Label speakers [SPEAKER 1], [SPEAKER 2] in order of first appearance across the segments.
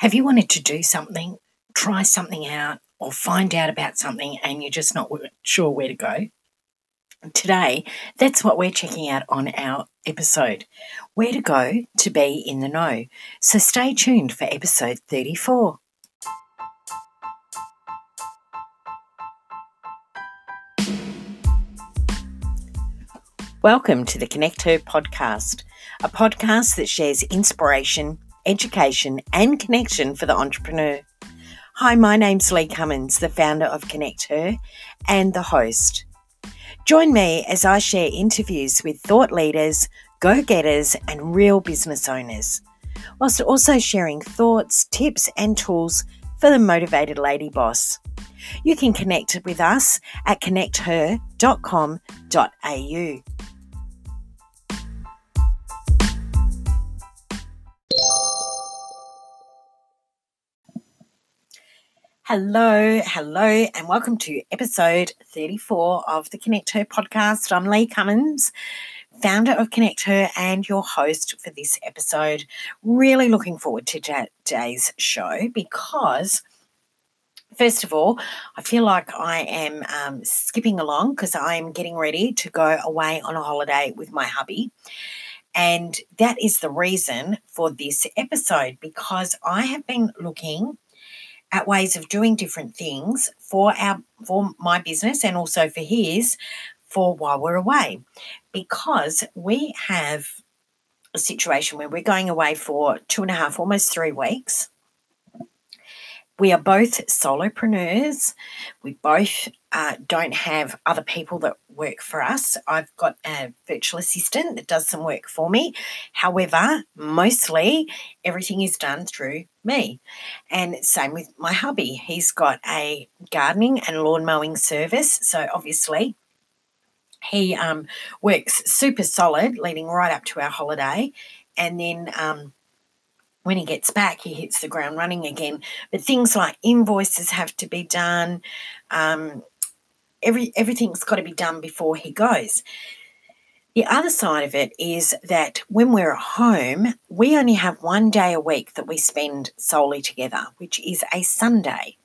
[SPEAKER 1] Have you wanted to do something, try something out, or find out about something and you're just not sure where to go? Today, that's what we're checking out on our episode where to go to be in the know. So stay tuned for episode 34. Welcome to the Connect Her podcast, a podcast that shares inspiration education, and connection for the entrepreneur. Hi, my name's Lee Cummins, the founder of Connect Her and the host. Join me as I share interviews with thought leaders, go getters, and real business owners, whilst also sharing thoughts, tips, and tools for the motivated lady boss. You can connect with us at connecther.com.au. Hello, hello, and welcome to episode 34 of the Connect Her podcast. I'm Lee Cummins, founder of Connect Her and your host for this episode. Really looking forward to today's show because. First of all, I feel like I am um, skipping along because I'm getting ready to go away on a holiday with my hubby. And that is the reason for this episode because I have been looking at ways of doing different things for our for my business and also for his for while we're away. Because we have a situation where we're going away for two and a half almost three weeks we are both solopreneurs. We both uh, don't have other people that work for us. I've got a virtual assistant that does some work for me. However, mostly everything is done through me. And same with my hubby. He's got a gardening and lawn mowing service. So obviously, he um, works super solid leading right up to our holiday. And then um, when he gets back, he hits the ground running again. But things like invoices have to be done. Um, every everything's got to be done before he goes. The other side of it is that when we're at home, we only have one day a week that we spend solely together, which is a Sunday.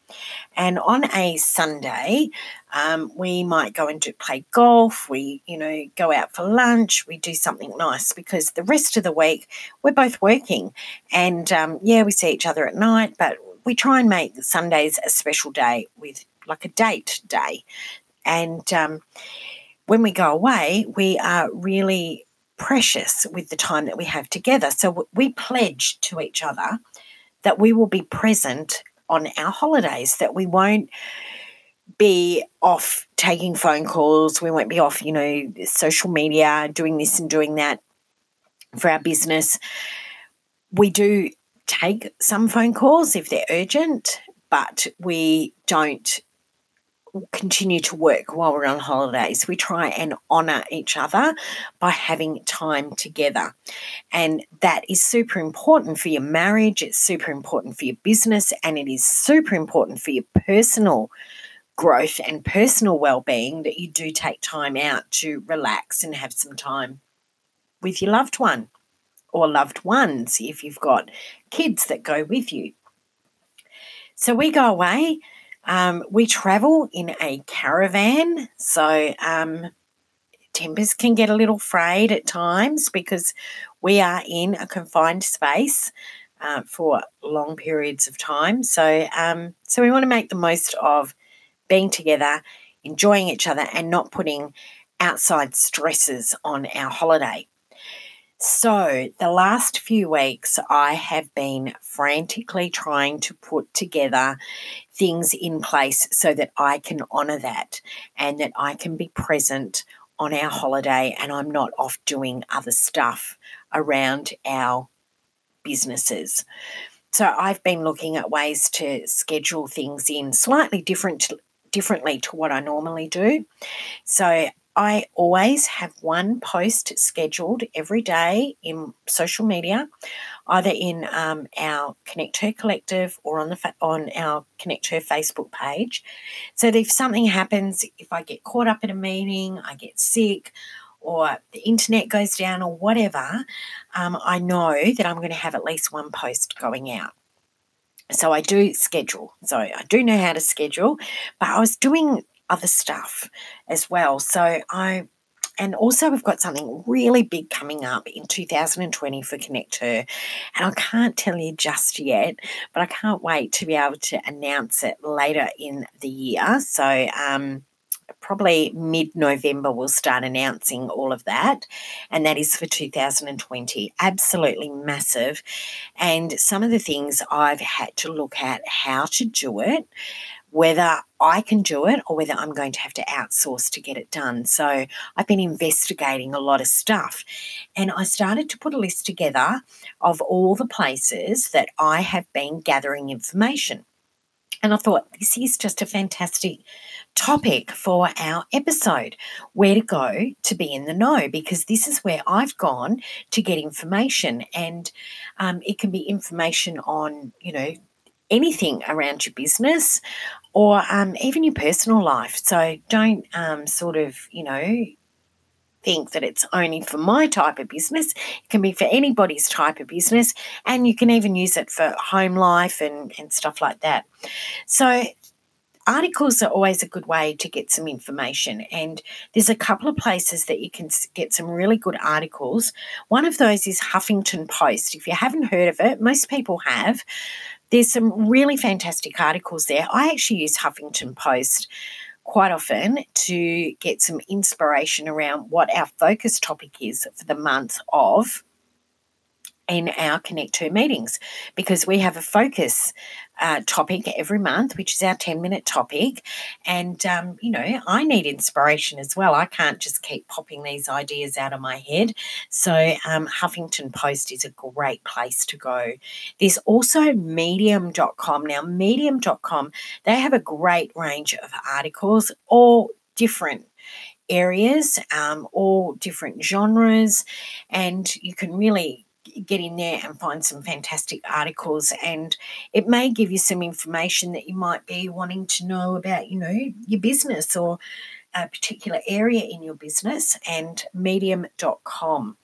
[SPEAKER 1] And on a Sunday, um, we might go and do, play golf. We, you know, go out for lunch. We do something nice because the rest of the week we're both working. And um, yeah, we see each other at night, but we try and make Sundays a special day with like a date day. And um, when we go away, we are really precious with the time that we have together. So we pledge to each other that we will be present on our holidays, that we won't be off taking phone calls, we won't be off, you know, social media, doing this and doing that for our business. We do take some phone calls if they're urgent, but we don't continue to work while we're on holidays. We try and honour each other by having time together. And that is super important for your marriage, it's super important for your business, and it is super important for your personal growth and personal well-being that you do take time out to relax and have some time with your loved one or loved ones if you've got kids that go with you. So we go away um, we travel in a caravan, so um, tempers can get a little frayed at times because we are in a confined space uh, for long periods of time. So, um, so we want to make the most of being together, enjoying each other, and not putting outside stresses on our holiday. So, the last few weeks, I have been frantically trying to put together things in place so that I can honour that and that I can be present on our holiday and I'm not off doing other stuff around our businesses. So, I've been looking at ways to schedule things in slightly different differently to what I normally do. So, I always have one post scheduled every day in social media, either in um, our Connect Her Collective or on the on our Connect Her Facebook page. So that if something happens, if I get caught up in a meeting, I get sick, or the internet goes down, or whatever, um, I know that I'm going to have at least one post going out. So I do schedule. So I do know how to schedule, but I was doing other stuff as well. So I and also, we've got something really big coming up in 2020 for Connect Her. And I can't tell you just yet, but I can't wait to be able to announce it later in the year. So, um, probably mid November, we'll start announcing all of that. And that is for 2020. Absolutely massive. And some of the things I've had to look at how to do it whether I can do it or whether I'm going to have to outsource to get it done. So I've been investigating a lot of stuff and I started to put a list together of all the places that I have been gathering information. And I thought this is just a fantastic topic for our episode where to go to be in the know because this is where I've gone to get information and um, it can be information on you know anything around your business or um, even your personal life. So don't um, sort of, you know, think that it's only for my type of business. It can be for anybody's type of business, and you can even use it for home life and, and stuff like that. So, articles are always a good way to get some information, and there's a couple of places that you can get some really good articles. One of those is Huffington Post. If you haven't heard of it, most people have. There's some really fantastic articles there. I actually use Huffington Post quite often to get some inspiration around what our focus topic is for the month of in our Connect Her meetings because we have a focus uh, topic every month, which is our 10 minute topic. And, um, you know, I need inspiration as well. I can't just keep popping these ideas out of my head. So, um, Huffington Post is a great place to go. There's also medium.com. Now, medium.com, they have a great range of articles, all different areas, um, all different genres, and you can really get in there and find some fantastic articles and it may give you some information that you might be wanting to know about you know your business or a particular area in your business and medium.com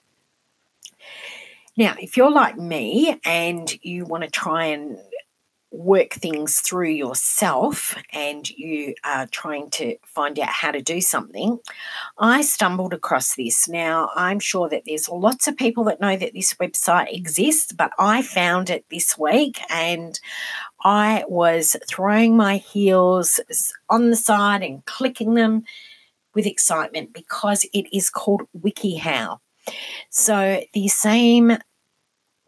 [SPEAKER 1] now if you're like me and you want to try and work things through yourself and you are trying to find out how to do something, I stumbled across this. Now, I'm sure that there's lots of people that know that this website exists, but I found it this week and I was throwing my heels on the side and clicking them with excitement because it is called WikiHow. So, the same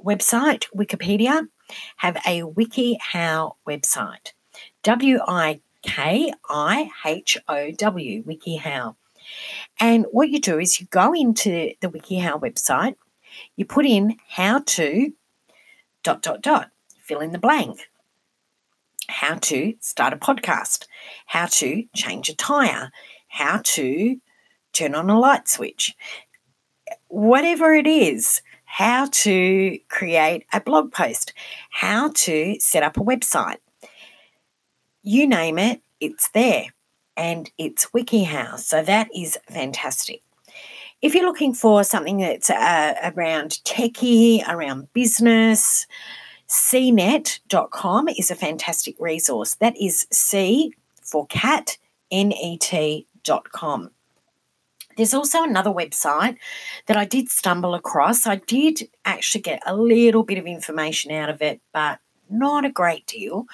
[SPEAKER 1] website, Wikipedia, have a WikiHow website. W I K I H O W, WikiHow. And what you do is you go into the WikiHow website, you put in how to dot dot dot, fill in the blank. How to start a podcast, how to change a tire, how to turn on a light switch. Whatever it is, how to create a blog post, how to set up a website. You name it, it's there and it's WikiHow. So that is fantastic. If you're looking for something that's uh, around techie, around business, cnet.com is a fantastic resource. That is C for cat, N E T.com. There's also another website that I did stumble across. I did actually get a little bit of information out of it, but not a great deal.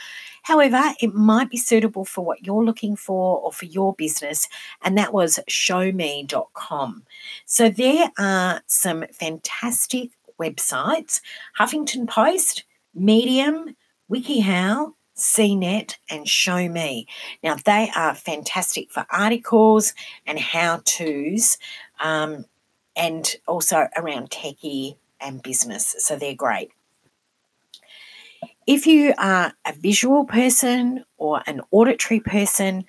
[SPEAKER 1] However, it might be suitable for what you're looking for or for your business, and that was showme.com. So there are some fantastic websites Huffington Post, Medium, WikiHow, CNET, and Show Me. Now, they are fantastic for articles and how to's, um, and also around techie and business. So they're great. If you are a visual person or an auditory person,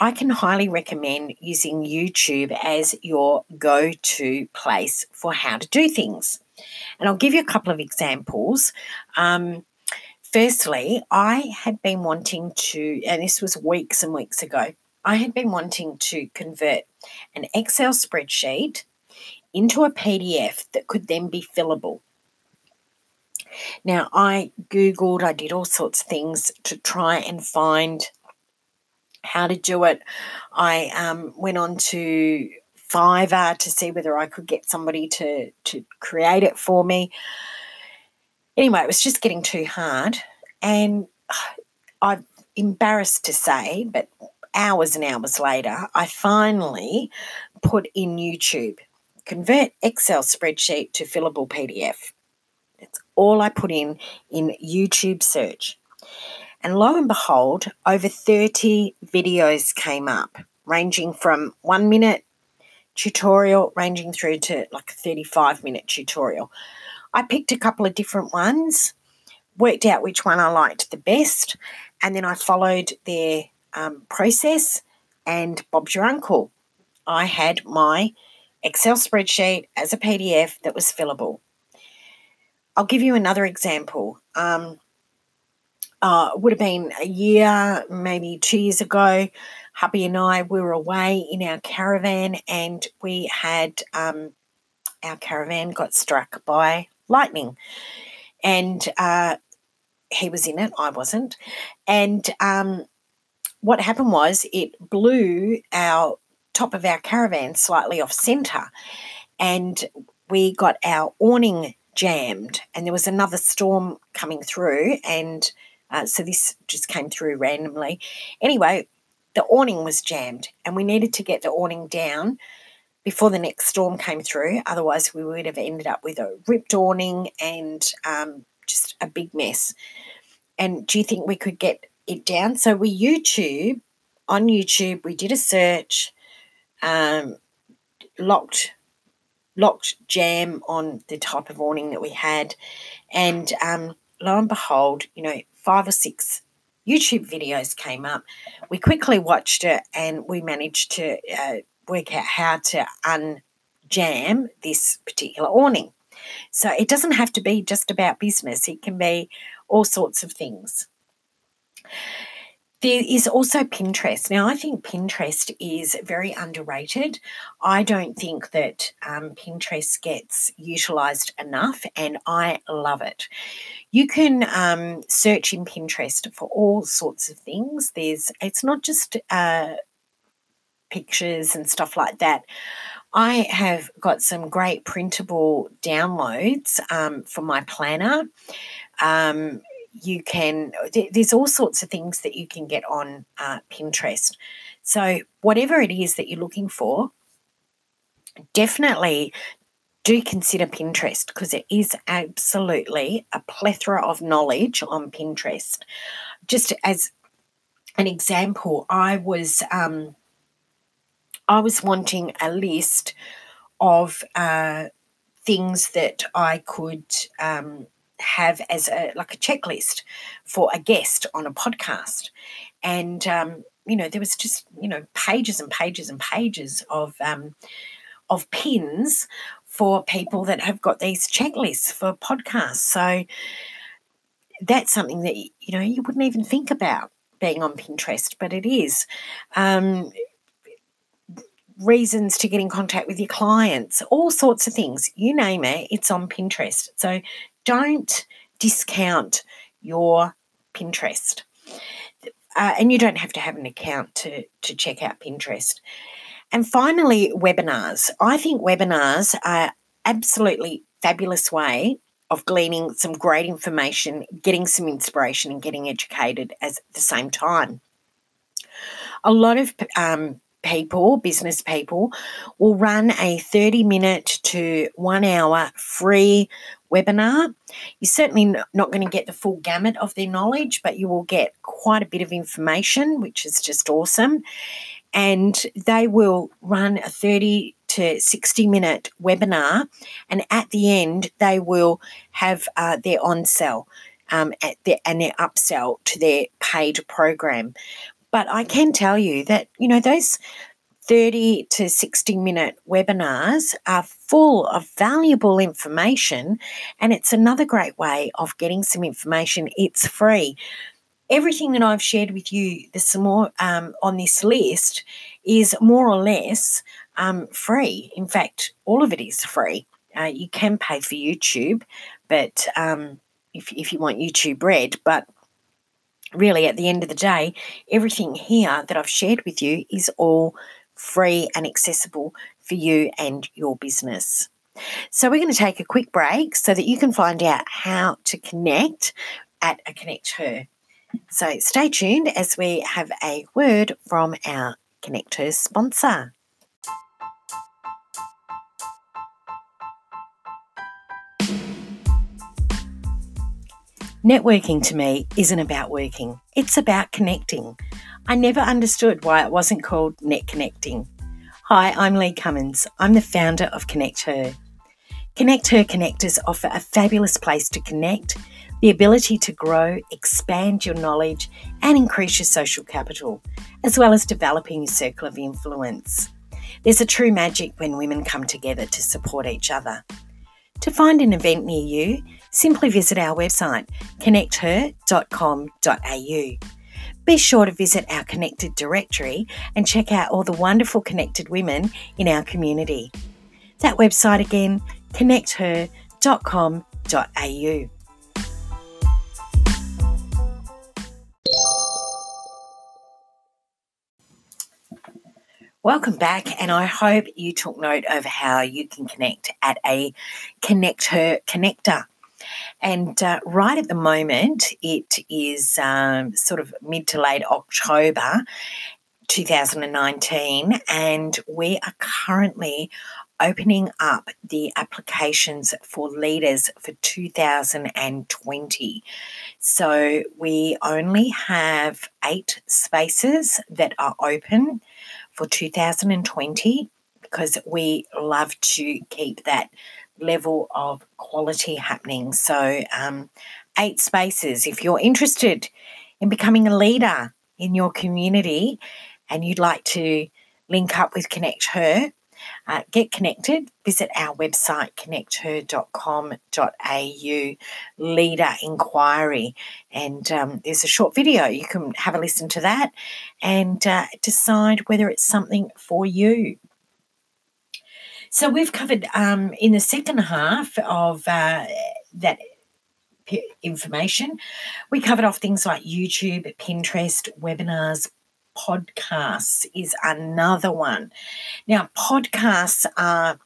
[SPEAKER 1] I can highly recommend using YouTube as your go to place for how to do things. And I'll give you a couple of examples. Um, Firstly, I had been wanting to, and this was weeks and weeks ago, I had been wanting to convert an Excel spreadsheet into a PDF that could then be fillable. Now, I Googled, I did all sorts of things to try and find how to do it. I um, went on to Fiverr to see whether I could get somebody to, to create it for me. Anyway, it was just getting too hard. And I'm embarrassed to say, but hours and hours later, I finally put in YouTube convert Excel spreadsheet to fillable PDF. That's all I put in in YouTube search. And lo and behold, over 30 videos came up, ranging from one minute tutorial, ranging through to like a 35 minute tutorial. I picked a couple of different ones, worked out which one I liked the best, and then I followed their um, process. And Bob's your uncle. I had my Excel spreadsheet as a PDF that was fillable. I'll give you another example. Um, uh, would have been a year, maybe two years ago. Hubby and I we were away in our caravan, and we had um, our caravan got struck by lightning, and uh, he was in it. I wasn't, and um, what happened was it blew our top of our caravan slightly off centre, and we got our awning jammed, and there was another storm coming through, and uh, so this just came through randomly. Anyway, the awning was jammed, and we needed to get the awning down before the next storm came through. Otherwise, we would have ended up with a ripped awning and um, just a big mess. And do you think we could get it down? So we YouTube on YouTube. We did a search, um, locked locked jam on the type of awning that we had, and um, lo and behold, you know, five or six YouTube videos came up. We quickly watched it and we managed to uh, work out how to unjam this particular awning. So it doesn't have to be just about business, it can be all sorts of things. There is also Pinterest. Now, I think Pinterest is very underrated. I don't think that um, Pinterest gets utilized enough, and I love it. You can um, search in Pinterest for all sorts of things. There's, it's not just uh, pictures and stuff like that. I have got some great printable downloads um, for my planner. Um, you can, there's all sorts of things that you can get on uh, Pinterest. So, whatever it is that you're looking for, definitely do consider Pinterest because it is absolutely a plethora of knowledge on Pinterest. Just as an example, I was um, I was wanting a list of uh, things that I could um, have as a like a checklist for a guest on a podcast, and um, you know there was just you know pages and pages and pages of um, of pins for people that have got these checklists for podcasts. So that's something that you know you wouldn't even think about being on Pinterest, but it is. Um, reasons to get in contact with your clients, all sorts of things. You name it, it's on Pinterest. So don't discount your Pinterest. Uh, and you don't have to have an account to, to check out Pinterest. And finally, webinars. I think webinars are absolutely fabulous way of gleaning some great information, getting some inspiration, and getting educated at the same time. A lot of um, people, business people, will run a 30 minute to one hour free webinar. You're certainly not going to get the full gamut of their knowledge, but you will get quite a bit of information, which is just awesome. And they will run a 30 to 60 minute webinar. And at the end, they will have uh, their on sell. Um, their, and their upsell to their paid program. But I can tell you that, you know, those 30 to 60 minute webinars are full of valuable information, and it's another great way of getting some information. It's free. Everything that I've shared with you this more um, on this list is more or less um, free. In fact, all of it is free. Uh, you can pay for YouTube, but um, if, if you want YouTube Red, but really at the end of the day, everything here that I've shared with you is all free and accessible for you and your business. So, we're going to take a quick break so that you can find out how to connect at a Connect Her. So, stay tuned as we have a word from our Connect Her sponsor. Networking to me isn't about working, it's about connecting. I never understood why it wasn't called Net Connecting. Hi, I'm Lee Cummins. I'm the founder of Connect Her. Connect Her connectors offer a fabulous place to connect, the ability to grow, expand your knowledge, and increase your social capital, as well as developing your circle of influence. There's a true magic when women come together to support each other. To find an event near you, simply visit our website connecther.com.au. Be sure to visit our connected directory and check out all the wonderful connected women in our community. That website again, connecther.com.au. Welcome back, and I hope you took note of how you can connect at a Connect Her connector. And uh, right at the moment, it is um, sort of mid to late October 2019, and we are currently opening up the applications for leaders for 2020. So we only have eight spaces that are open for 2020 because we love to keep that level of quality happening. So, um, eight spaces. If you're interested in becoming a leader in your community and you'd like to link up with Connect Her, uh, get connected. Visit our website, connecther.com.au, leader inquiry. And um, there's a short video. You can have a listen to that and uh, decide whether it's something for you. So we've covered um, in the second half of uh, that information, we covered off things like YouTube, Pinterest, webinars, podcasts is another one. Now, podcasts are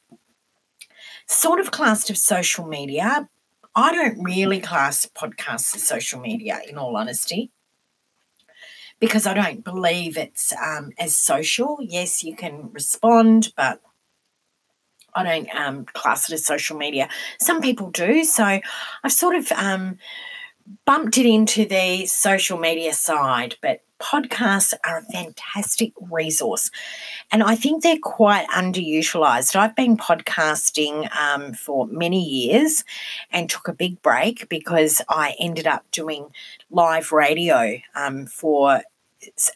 [SPEAKER 1] sort of classed as social media. I don't really class podcasts as social media, in all honesty, because I don't believe it's um, as social. Yes, you can respond, but I don't um, class it as social media. Some people do. So I've sort of um, bumped it into the social media side, but podcasts are a fantastic resource. And I think they're quite underutilized. I've been podcasting um, for many years and took a big break because I ended up doing live radio um, for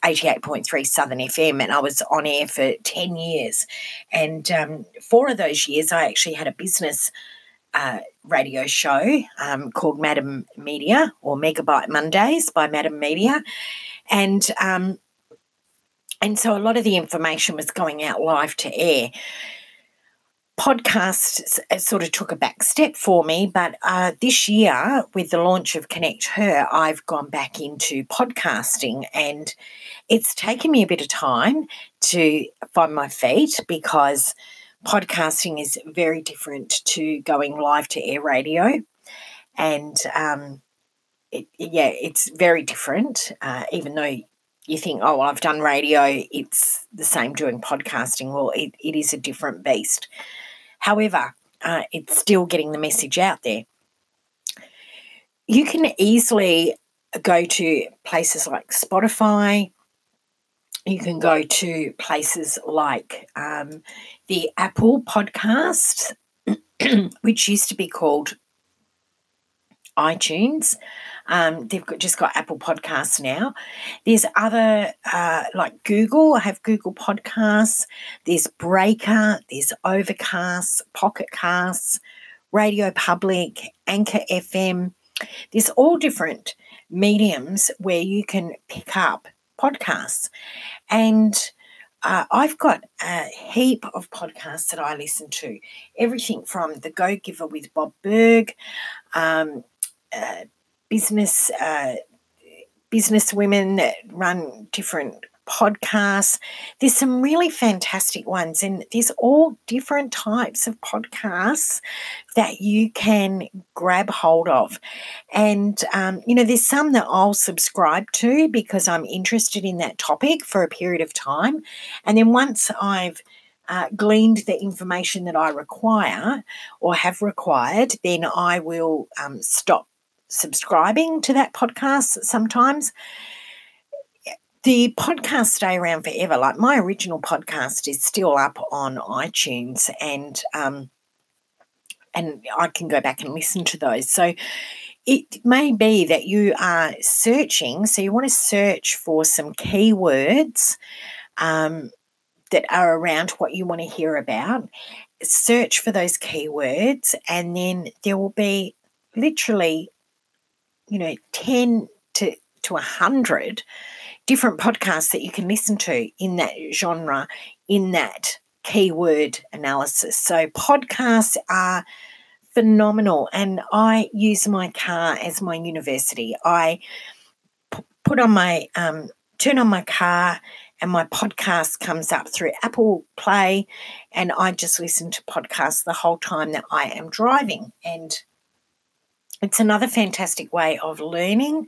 [SPEAKER 1] 88.3 Southern FM, and I was on air for 10 years. And um, four of those years, I actually had a business uh, radio show um, called Madam Media or Megabyte Mondays by Madam Media and um, and so a lot of the information was going out live to air. Podcasts sort of took a back step for me, but uh, this year, with the launch of Connect Her, I've gone back into podcasting, and it's taken me a bit of time to find my feet because podcasting is very different to going live to air radio, and um, it, yeah, it's very different. Uh, even though you think, oh, well, I've done radio, it's the same doing podcasting. Well, it, it is a different beast. However, uh, it's still getting the message out there. You can easily go to places like Spotify. You can go to places like um, the Apple podcast, which used to be called iTunes. Um, they've got, just got Apple Podcasts now. There's other uh, like Google. I have Google Podcasts. There's Breaker. There's Overcast, Pocket Casts, Radio Public, Anchor FM. There's all different mediums where you can pick up podcasts. And uh, I've got a heap of podcasts that I listen to. Everything from The Go Giver with Bob Burg, um, business uh, business women that run different podcasts. There's some really fantastic ones, and there's all different types of podcasts that you can grab hold of. And, um, you know, there's some that I'll subscribe to because I'm interested in that topic for a period of time. And then once I've uh, gleaned the information that I require or have required, then I will um, stop subscribing to that podcast sometimes the podcasts stay around forever. Like my original podcast is still up on iTunes, and um, and I can go back and listen to those. So it may be that you are searching, so you want to search for some keywords um, that are around what you want to hear about. Search for those keywords, and then there will be literally, you know, ten to to a hundred different podcasts that you can listen to in that genre, in that keyword analysis. So, podcasts are phenomenal, and I use my car as my university. I p- put on my um, turn on my car and my podcast comes up through Apple Play, and I just listen to podcasts the whole time that I am driving. And it's another fantastic way of learning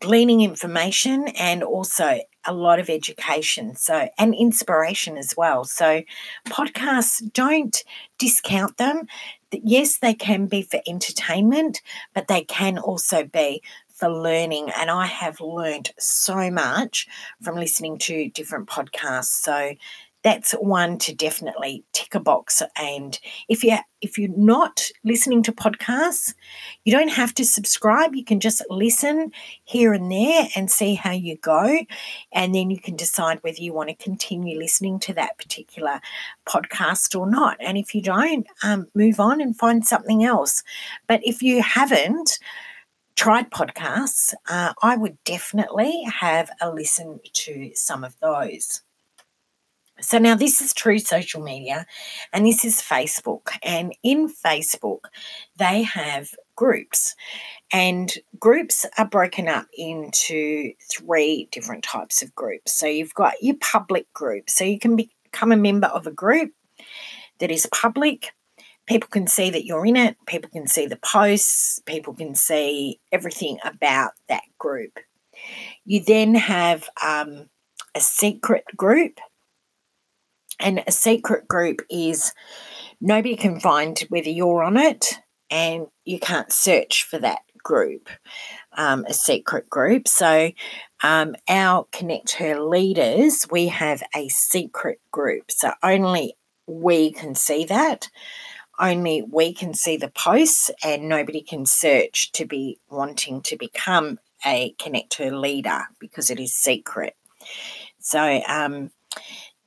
[SPEAKER 1] gleaning information and also a lot of education so and inspiration as well. So podcasts don't discount them. Yes they can be for entertainment but they can also be for learning and i have learned so much from listening to different podcasts. So that's one to definitely tick a box. And if you if you're not listening to podcasts you don't have to subscribe. You can just listen here and there and see how you go. And then you can decide whether you want to continue listening to that particular podcast or not. And if you don't um, move on and find something else. But if you haven't tried podcasts uh, i would definitely have a listen to some of those so now this is true social media and this is Facebook. And in Facebook, they have groups. And groups are broken up into three different types of groups. So you've got your public group. So you can become a member of a group that is public. People can see that you're in it, people can see the posts, people can see everything about that group. You then have um, a secret group and a secret group is nobody can find whether you're on it and you can't search for that group, um, a secret group. So, um, our Connect Her leaders, we have a secret group. So, only we can see that. Only we can see the posts, and nobody can search to be wanting to become a Connect Her leader because it is secret. So, um,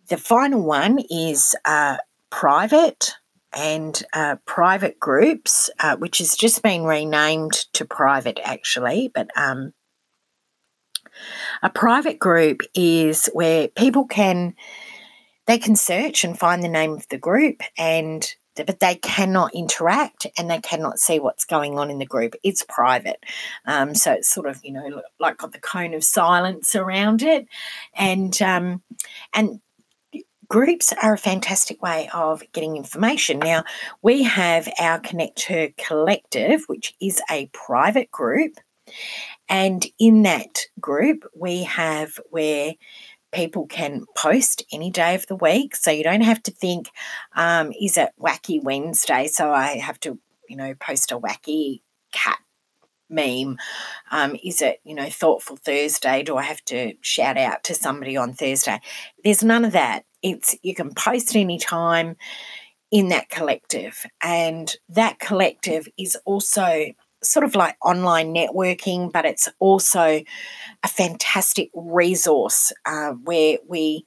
[SPEAKER 1] the final one is uh, private and uh, private groups, uh, which has just been renamed to private actually, but um, a private group is where people can they can search and find the name of the group and but they cannot interact and they cannot see what's going on in the group. It's private. Um, so it's sort of, you know, like got the cone of silence around it. And um, and groups are a fantastic way of getting information. Now, we have our Connect Her Collective, which is a private group. And in that group, we have where people can post any day of the week. So you don't have to think, um, is it Wacky Wednesday? So I have to, you know, post a wacky cat meme? Um, is it, you know, Thoughtful Thursday? Do I have to shout out to somebody on Thursday? There's none of that. It's you can post anytime in that collective, and that collective is also sort of like online networking, but it's also a fantastic resource uh, where we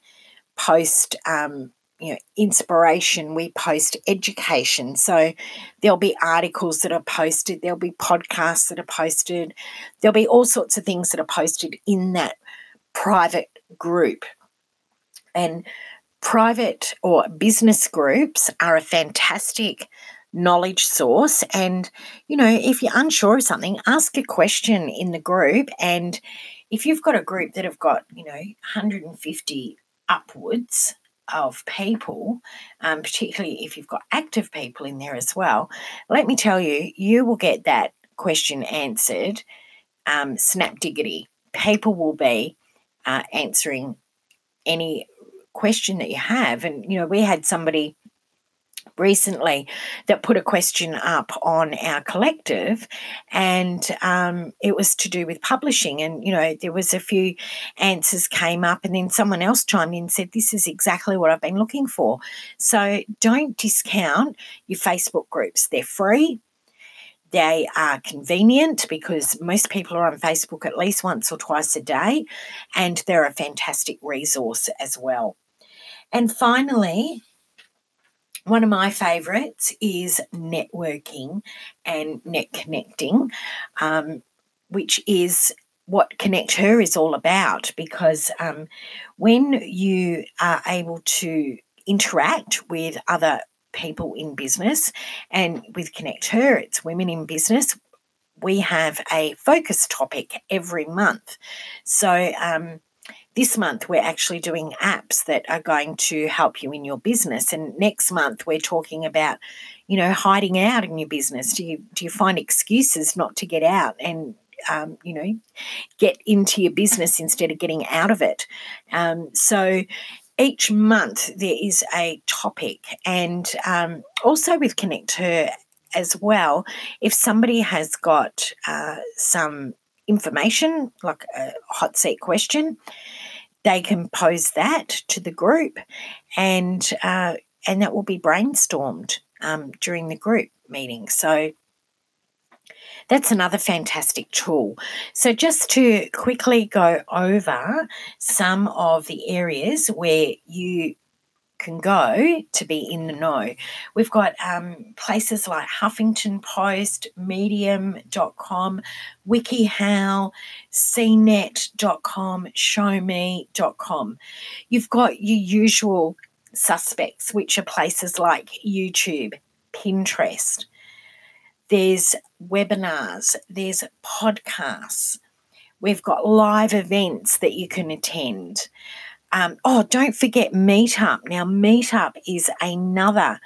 [SPEAKER 1] post. Um, you know, inspiration, we post education. So there'll be articles that are posted, there'll be podcasts that are posted, there'll be all sorts of things that are posted in that private group. And private or business groups are a fantastic knowledge source. And, you know, if you're unsure of something, ask a question in the group. And if you've got a group that have got, you know, 150 upwards of people, um, particularly if you've got active people in there as well, let me tell you, you will get that question answered um, snap diggity. People will be uh, answering any question that you have. And, you know, we had somebody recently that put a question up on our collective and um, it was to do with publishing and you know there was a few answers came up and then someone else chimed in and said this is exactly what i've been looking for. So don't discount your facebook groups. They're free. They are convenient because most people are on Facebook at least once or twice a day, and they're a fantastic resource as well. And finally, one of my favorites is networking and net connecting, um, which is what Connect Her is all about because um, when you are able to interact with other people in business and with Connect Her, it's women in business. We have a focus topic every month. So, um, this month we're actually doing apps that are going to help you in your business. And next month we're talking about you know hiding out in your business. Do you do you find excuses not to get out and um, you know get into your business instead of getting out of it? Um, so each month there is a topic. And um, also with connect her as well if somebody has got uh, some information like a hot seat question they can pose that to the group and uh, and that will be brainstormed um, during the group meeting so that's another fantastic tool. So, just to quickly go over some of the areas where you can go to be in the know. We've got um, places like Huffington Post, Medium.com, WikiHow, CNET.com, ShowMe.com. You've got your usual suspects, which are places like YouTube, Pinterest. There's webinars, there's podcasts. We've got live events that you can attend. Um, oh, don't forget Meetup. Now, Meetup is another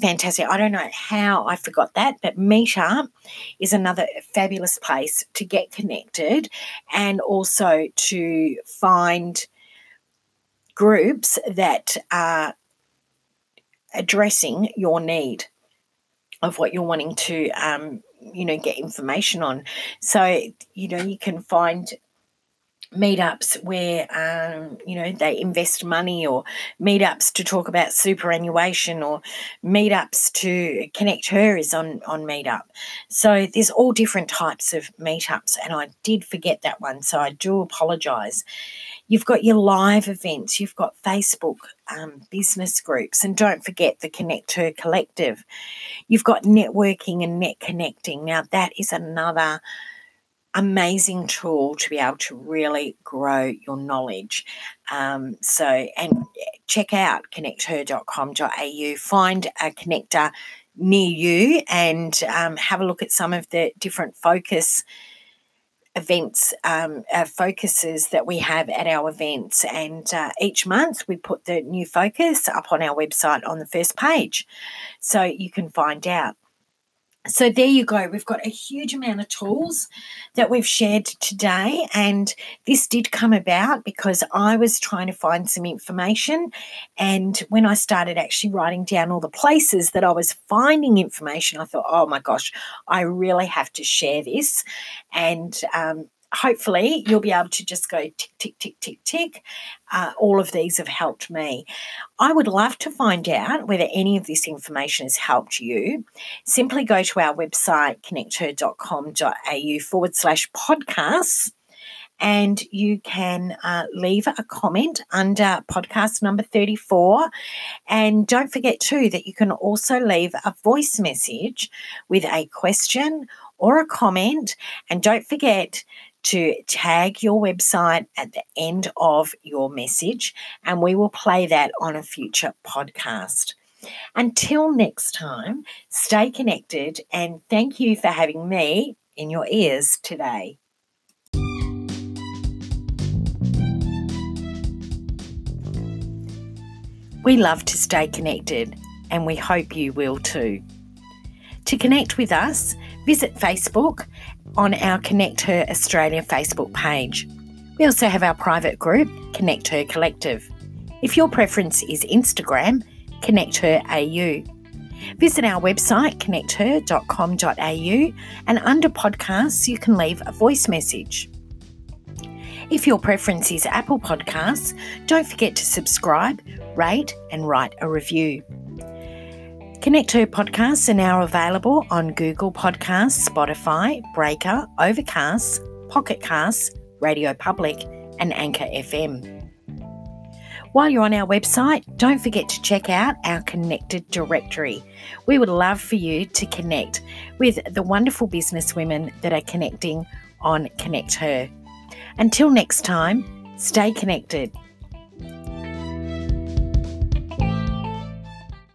[SPEAKER 1] fantastic. I don't know how I forgot that, but Meetup is another fabulous place to get connected and also to find groups that are addressing your need of what you're wanting to um, you know get information on so you know you can find meetups where um, you know they invest money or meetups to talk about superannuation or meetups to connect her is on on meetup. So there's all different types of meetups and i did forget that one so i do apologize. You've got your live events you've got facebook um, business groups and don't forget the connect her collective. You've got networking and net connecting. Now that is another amazing tool to be able to really grow your knowledge. Um, so, and check out connecther.com.au, find a connector near you, and um, have a look at some of the different focus events um, uh, focuses that we have at our events. And uh, each month we put the new focus up on our website on the first page. So you can find out so there you go. We've got a huge amount of tools that we've shared today. And this did come about because I was trying to find some information. And when I started actually writing down all the places that I was finding information, I thought, oh my gosh, I really have to share this. And um, hopefully you'll be able to just go tick, tick, tick, tick, tick. Uh, all of these have helped me. I would love to find out whether any of this information has helped you. Simply go to our website, connecther.com.au forward slash podcasts. And you can uh, leave a comment under podcast number 34. And don't forget, too, that you can also leave a voice message with a question or a comment. And don't forget to tag your website at the end of your message, and we will play that on a future podcast. Until next time, stay connected and thank you for having me in your ears today. We love to stay connected and we hope you will too. To connect with us, visit Facebook on our Connect Her Australia Facebook page. We also have our private group, Connect Her Collective. If your preference is Instagram, Connect Her AU. Visit our website, connecther.com.au, and under podcasts, you can leave a voice message. If your preference is Apple Podcasts, don't forget to subscribe, rate, and write a review. Connect Her podcasts are now available on Google Podcasts, Spotify, Breaker, Overcast, Pocket Casts, Radio Public, and Anchor FM. While you're on our website, don't forget to check out our connected directory. We would love for you to connect with the wonderful businesswomen that are connecting on Connect Her. Until next time, stay connected.